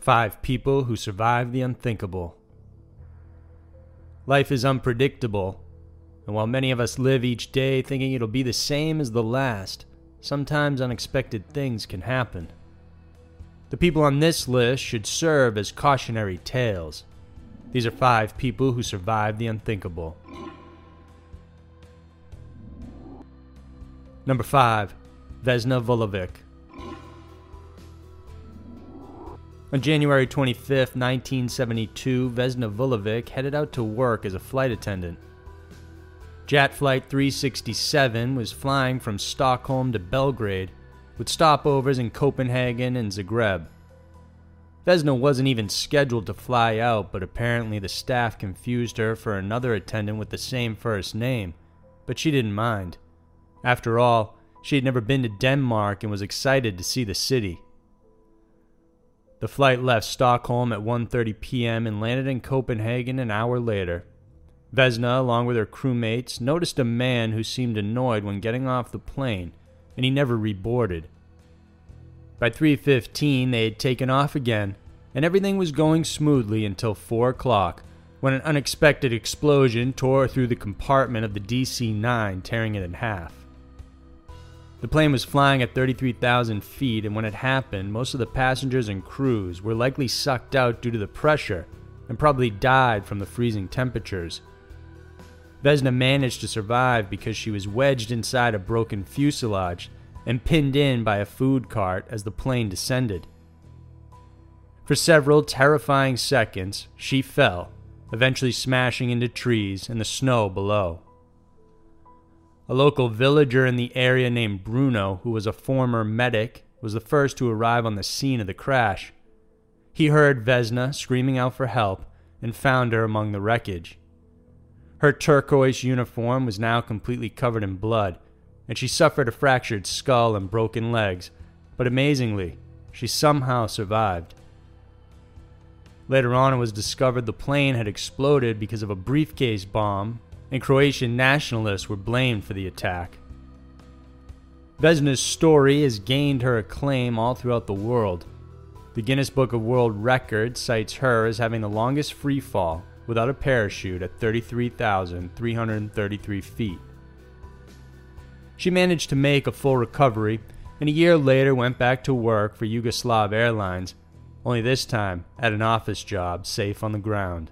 Five people who survived the unthinkable. Life is unpredictable, and while many of us live each day thinking it'll be the same as the last, sometimes unexpected things can happen. The people on this list should serve as cautionary tales. These are five people who survived the unthinkable. Number 5. Vesna Vulovic. On January 25, 1972, Vesna Vulovic headed out to work as a flight attendant. JAT Flight 367 was flying from Stockholm to Belgrade, with stopovers in Copenhagen and Zagreb. Vesna wasn't even scheduled to fly out, but apparently the staff confused her for another attendant with the same first name, but she didn't mind. After all, she had never been to Denmark and was excited to see the city. The flight left Stockholm at 1:30 p.m. and landed in Copenhagen an hour later. Vesna, along with her crewmates, noticed a man who seemed annoyed when getting off the plane, and he never reboarded. By 3:15, they had taken off again, and everything was going smoothly until 4 o'clock, when an unexpected explosion tore through the compartment of the DC-9, tearing it in half. The plane was flying at 33,000 feet, and when it happened, most of the passengers and crews were likely sucked out due to the pressure and probably died from the freezing temperatures. Vesna managed to survive because she was wedged inside a broken fuselage and pinned in by a food cart as the plane descended. For several terrifying seconds, she fell, eventually smashing into trees and the snow below. A local villager in the area named Bruno, who was a former medic, was the first to arrive on the scene of the crash. He heard Vesna screaming out for help and found her among the wreckage. Her turquoise uniform was now completely covered in blood, and she suffered a fractured skull and broken legs, but amazingly, she somehow survived. Later on, it was discovered the plane had exploded because of a briefcase bomb and Croatian nationalists were blamed for the attack. Vesna's story has gained her acclaim all throughout the world. The Guinness Book of World Records cites her as having the longest free fall without a parachute at 33,333 feet. She managed to make a full recovery and a year later went back to work for Yugoslav Airlines, only this time at an office job safe on the ground.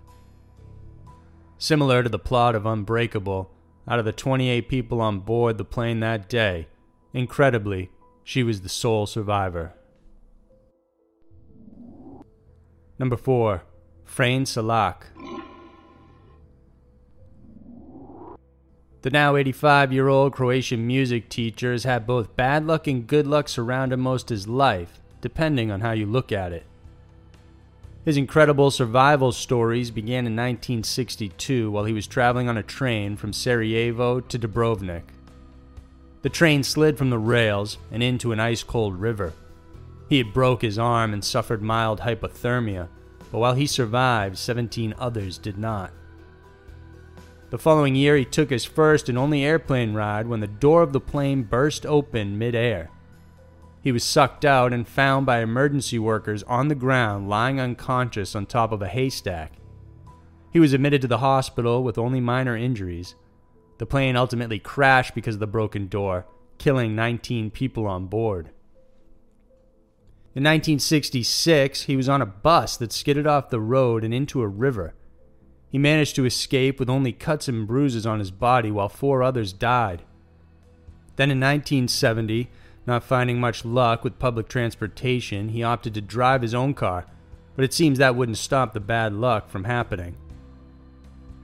Similar to the plot of Unbreakable, out of the 28 people on board the plane that day, incredibly, she was the sole survivor. Number 4. Frane Selak. The now 85 year old Croatian music teacher has had both bad luck and good luck surround him most his life, depending on how you look at it. His incredible survival stories began in 1962 while he was traveling on a train from Sarajevo to Dubrovnik. The train slid from the rails and into an ice cold river. He had broke his arm and suffered mild hypothermia, but while he survived, 17 others did not. The following year, he took his first and only airplane ride when the door of the plane burst open midair. He was sucked out and found by emergency workers on the ground, lying unconscious on top of a haystack. He was admitted to the hospital with only minor injuries. The plane ultimately crashed because of the broken door, killing 19 people on board. In 1966, he was on a bus that skidded off the road and into a river. He managed to escape with only cuts and bruises on his body while four others died. Then in 1970, not finding much luck with public transportation, he opted to drive his own car, but it seems that wouldn't stop the bad luck from happening.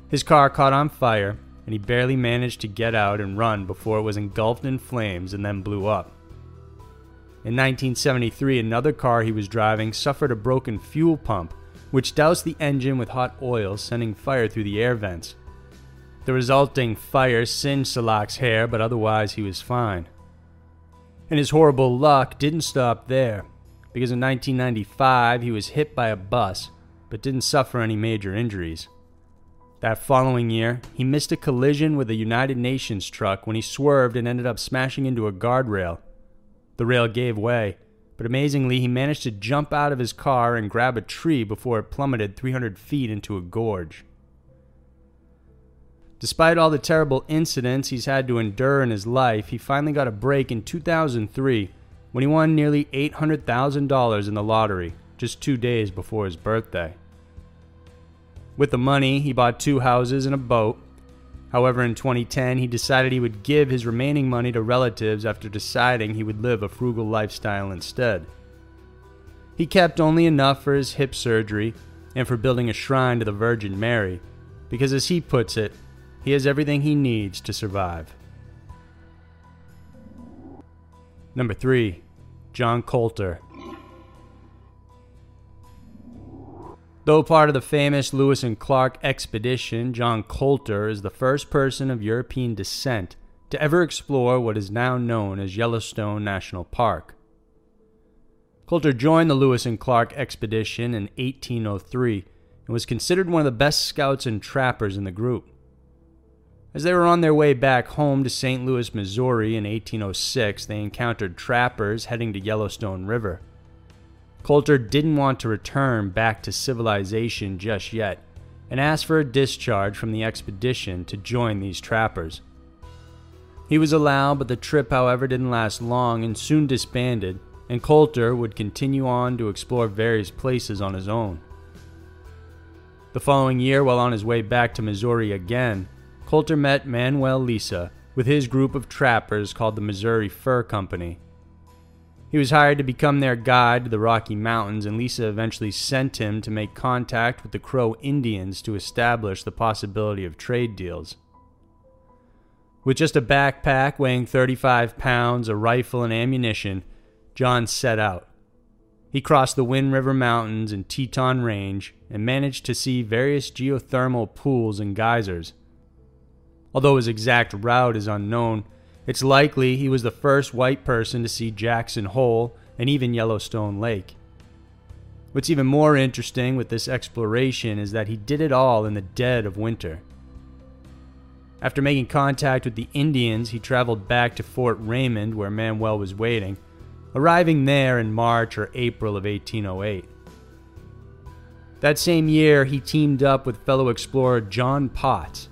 His car caught on fire, and he barely managed to get out and run before it was engulfed in flames and then blew up. In 1973, another car he was driving suffered a broken fuel pump, which doused the engine with hot oil, sending fire through the air vents. The resulting fire singed Selak's hair, but otherwise he was fine. And his horrible luck didn't stop there, because in 1995 he was hit by a bus, but didn't suffer any major injuries. That following year, he missed a collision with a United Nations truck when he swerved and ended up smashing into a guardrail, The rail gave way, but amazingly, he managed to jump out of his car and grab a tree before it plummeted 300 feet into a gorge. Despite all the terrible incidents he's had to endure in his life, he finally got a break in 2003 when he won nearly $800,000 in the lottery just two days before his birthday. With the money, he bought two houses and a boat. However, in 2010, he decided he would give his remaining money to relatives after deciding he would live a frugal lifestyle instead. He kept only enough for his hip surgery and for building a shrine to the Virgin Mary, because as he puts it, he has everything he needs to survive. Number 3. John Colter. Though part of the famous Lewis and Clark expedition, John Colter is the first person of European descent to ever explore what is now known as Yellowstone National Park. Colter joined the Lewis and Clark expedition in 1803 and was considered one of the best scouts and trappers in the group. As they were on their way back home to St. Louis, Missouri in 1806, they encountered trappers heading to Yellowstone River. Colter didn't want to return back to civilization just yet and asked for a discharge from the expedition to join these trappers. He was allowed, but the trip, however, didn't last long and soon disbanded, and Colter would continue on to explore various places on his own. The following year, while on his way back to Missouri again, Colter met Manuel Lisa with his group of trappers called the Missouri Fur Company. He was hired to become their guide to the Rocky Mountains, and Lisa eventually sent him to make contact with the Crow Indians to establish the possibility of trade deals. With just a backpack weighing 35 pounds, a rifle, and ammunition, John set out. He crossed the Wind River Mountains and Teton Range and managed to see various geothermal pools and geysers. Although his exact route is unknown, it's likely he was the first white person to see Jackson Hole and even Yellowstone Lake. What's even more interesting with this exploration is that he did it all in the dead of winter. After making contact with the Indians, he traveled back to Fort Raymond where Manuel was waiting, arriving there in March or April of 1808. That same year, he teamed up with fellow explorer John Potts.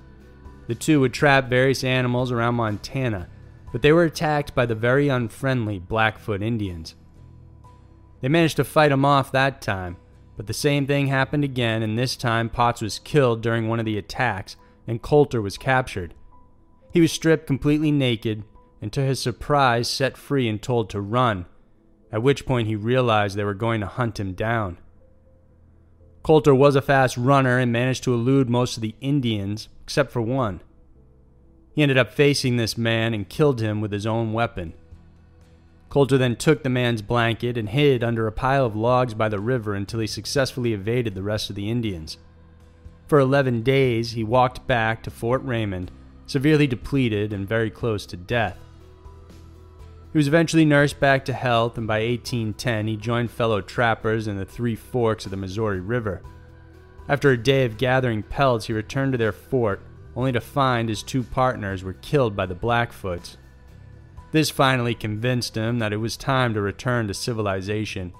The two would trap various animals around Montana but they were attacked by the very unfriendly Blackfoot Indians. They managed to fight them off that time, but the same thing happened again, and this time Potts was killed during one of the attacks, and Colter was captured. He was stripped completely naked, and to his surprise, set free and told to run, at which point he realized they were going to hunt him down. Colter was a fast runner and managed to elude most of the Indians, except for one. He ended up facing this man and killed him with his own weapon. Colter then took the man's blanket and hid under a pile of logs by the river until he successfully evaded the rest of the Indians. For 11 days, he walked back to Fort Raymond, severely depleted and very close to death. He was eventually nursed back to health, and by 1810 he joined fellow trappers in the Three Forks of the Missouri River. After a day of gathering pelts, he returned to their fort only to find his two partners were killed by the Blackfoots. This finally convinced him that it was time to return to civilization,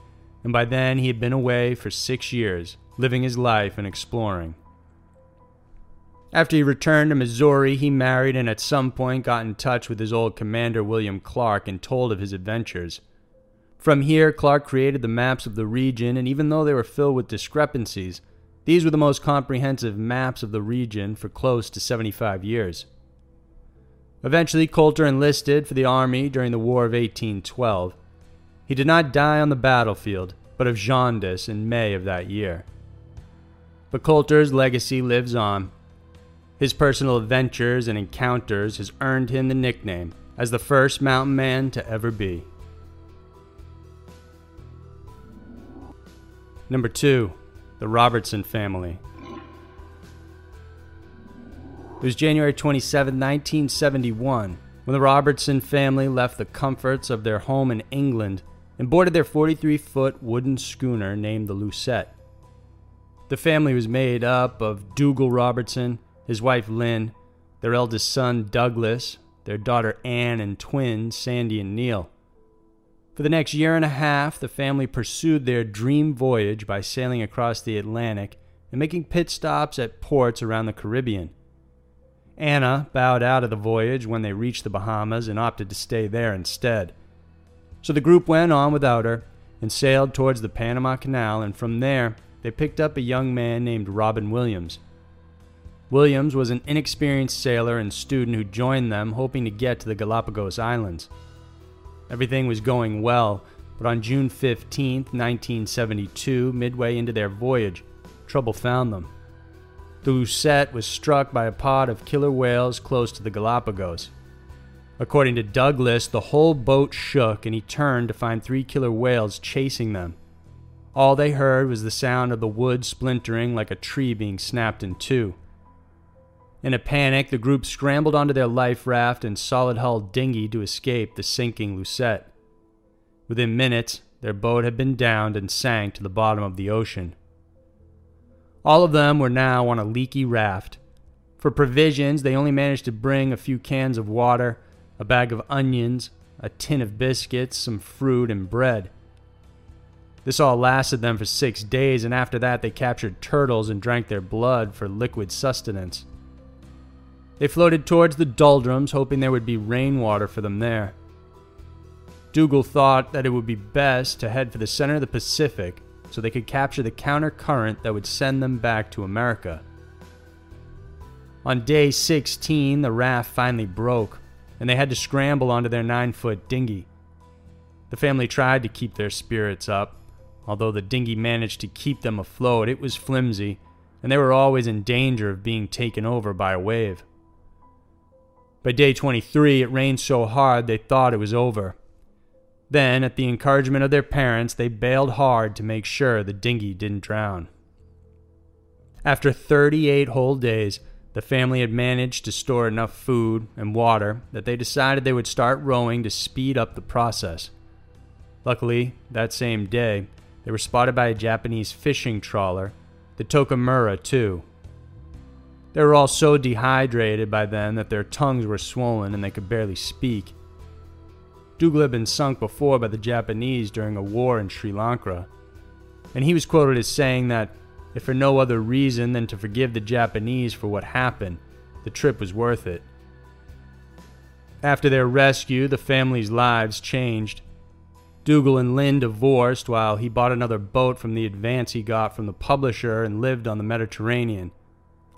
and by then he had been away for six years, living his life and exploring. After he returned to Missouri, he married and at some point got in touch with his old commander William Clark and told of his adventures. From here, Clark created the maps of the region, and even though they were filled with discrepancies, these were the most comprehensive maps of the region for close to 75 years. Eventually, Colter enlisted for the Army during the War of 1812. He did not die on the battlefield, but of jaundice in May of that year. But Colter's legacy lives on. His personal adventures and encounters has earned him the nickname as the first mountain man to ever be. Number 2 the Robertson family. It was January 27, 1971, when the Robertson family left the comforts of their home in England and boarded their 43 foot wooden schooner named the Lucette. The family was made up of Dougal Robertson, his wife Lynn, their eldest son Douglas, their daughter Anne, and twins Sandy and Neil. For the next year and a half, the family pursued their dream voyage by sailing across the Atlantic and making pit stops at ports around the Caribbean. Anna bowed out of the voyage when they reached the Bahamas and opted to stay there instead. So the group went on without her and sailed towards the Panama Canal, and from there they picked up a young man named Robin Williams. Williams was an inexperienced sailor and student who joined them hoping to get to the Galapagos Islands. Everything was going well, but on June 15, 1972, midway into their voyage, trouble found them. The Lucette was struck by a pod of killer whales close to the Galapagos. According to Douglas, the whole boat shook and he turned to find three killer whales chasing them. All they heard was the sound of the wood splintering like a tree being snapped in two. In a panic, the group scrambled onto their life raft and solid hull dinghy to escape the sinking Lucette. Within minutes, their boat had been downed and sank to the bottom of the ocean. All of them were now on a leaky raft. For provisions, they only managed to bring a few cans of water, a bag of onions, a tin of biscuits, some fruit, and bread. This all lasted them for six days, and after that, they captured turtles and drank their blood for liquid sustenance. They floated towards the doldrums, hoping there would be rainwater for them there. Dougal thought that it would be best to head for the center of the Pacific so they could capture the counter current that would send them back to America. On day 16, the raft finally broke, and they had to scramble onto their nine foot dinghy. The family tried to keep their spirits up. Although the dinghy managed to keep them afloat, it was flimsy, and they were always in danger of being taken over by a wave. By day 23, it rained so hard they thought it was over. Then, at the encouragement of their parents, they bailed hard to make sure the dinghy didn't drown. After 38 whole days, the family had managed to store enough food and water that they decided they would start rowing to speed up the process. Luckily, that same day, they were spotted by a Japanese fishing trawler, the Toka Maru 2. They were all so dehydrated by then that their tongues were swollen and they could barely speak. Dougal had been sunk before by the Japanese during a war in Sri Lanka, and he was quoted as saying that, if for no other reason than to forgive the Japanese for what happened, the trip was worth it. After their rescue, the family's lives changed. Dougal and Lynn divorced while he bought another boat from the advance he got from the publisher and lived on the Mediterranean.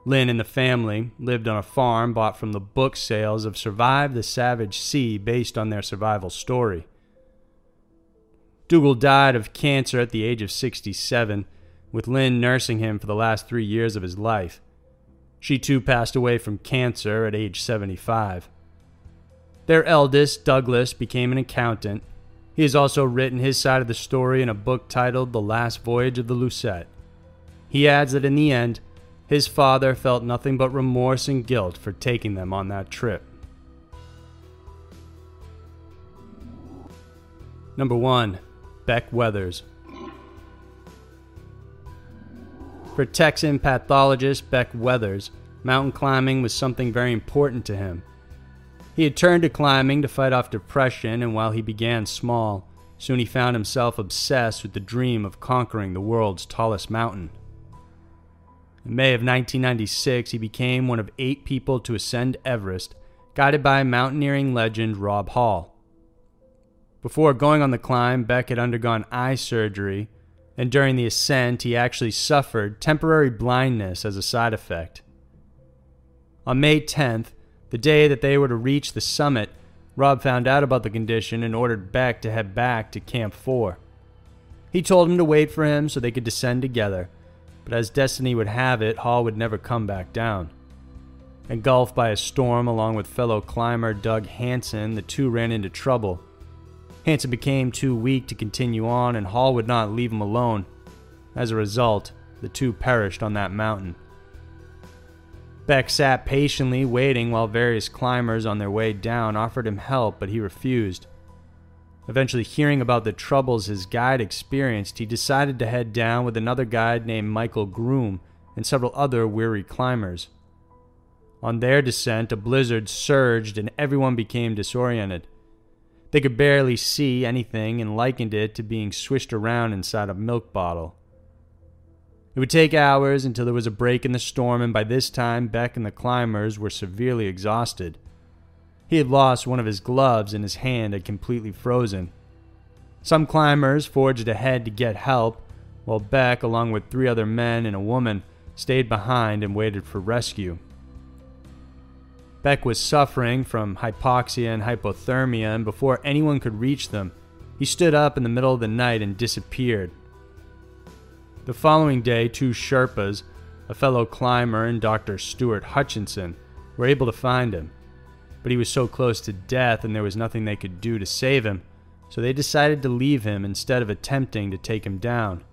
Lynn and the family lived on a farm bought from the book sales of Survive the Savage Sea based on their survival story. Dougal died of cancer at the age of 67, with Lynn nursing him for the last three years of his life. She too passed away from cancer at age 75. Their eldest, Douglas, became an accountant. He has also written his side of the story in a book titled The Last Voyage of the Lucette. He adds that in the end, his father felt nothing but remorse and guilt for taking them on that trip. Number 1. Beck Weathers. For Texan pathologist Beck Weathers, mountain climbing was something very important to him. He had turned to climbing to fight off depression, and while he began small, soon he found himself obsessed with the dream of conquering the world's tallest mountain. In May of 1996, he became one of eight people to ascend Everest, guided by mountaineering legend Rob Hall. Before going on the climb, Beck had undergone eye surgery, and during the ascent, he actually suffered temporary blindness as a side effect. On May 10th, the day that they were to reach the summit, Rob found out about the condition and ordered Beck to head back to Camp 4. He told him to wait for him so they could descend together but as destiny would have it, Hall would never come back down. Engulfed by a storm along with fellow climber Doug Hansen, the two ran into trouble. Hansen became too weak to continue on, and Hall would not leave him alone. As a result, the two perished on that mountain. Beck sat patiently waiting while various climbers on their way down offered him help, but he refused. Eventually, hearing about the troubles his guide experienced, he decided to head down with another guide named Michael Groom and several other weary climbers. On their descent, a blizzard surged and everyone became disoriented. They could barely see anything and likened it to being swished around inside a milk bottle. It would take hours until there was a break in the storm, and by this time, Beck and the climbers were severely exhausted. He had lost one of his gloves, and his hand had completely frozen. Some climbers forged ahead to get help, while Beck, along with three other men and a woman, stayed behind and waited for rescue. Beck was suffering from hypoxia and hypothermia, and before anyone could reach them, he stood up in the middle of the night and disappeared. The following day, two Sherpas, a fellow climber and Dr. Stuart Hutchison, were able to find him. But he was so close to death and there was nothing they could do to save him, so they decided to leave him instead of attempting to take him down.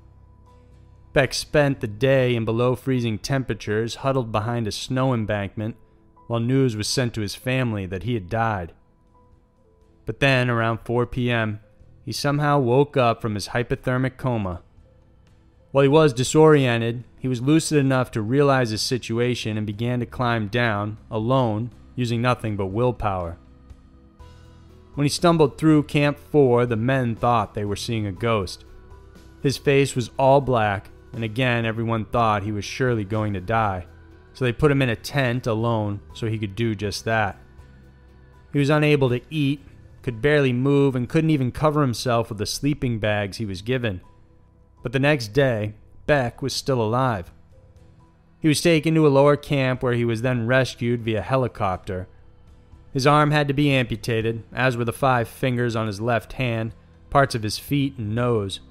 Beck spent the day in below freezing temperatures, huddled behind a snow embankment, while news was sent to his family that he had died. But then, around 4 p.m., he somehow woke up from his hypothermic coma while he was disoriented, he was lucid enough to realize his situation and began to climb down, alone, using nothing but willpower. When he stumbled through Camp 4, the men thought they were seeing a ghost. His face was all black, and again everyone thought he was surely going to die, so they put him in a tent alone so he could do just that. He was unable to eat, could barely move, and couldn't even cover himself with the sleeping bags he was given. But the next day, Beck was still alive. He was taken to a lower camp where he was then rescued via helicopter. His arm had to be amputated, as were the five fingers on his left hand, parts of his feet and nose.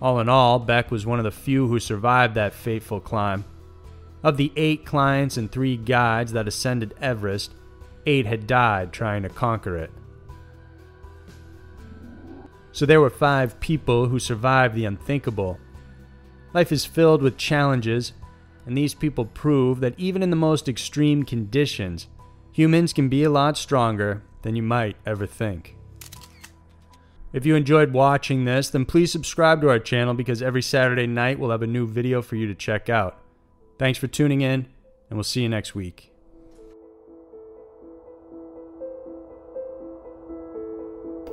All in all, Beck was one of the few who survived that fateful climb. Of the eight clients and three guides that ascended Everest, eight had died trying to conquer it. So there were five people who survived the unthinkable. Life is filled with challenges, and these people prove that even in the most extreme conditions, humans can be a lot stronger than you might ever think. If you enjoyed watching this, then please subscribe to our channel because every Saturday night we'll have a new video for you to check out. Thanks for tuning in, and we'll see you next week.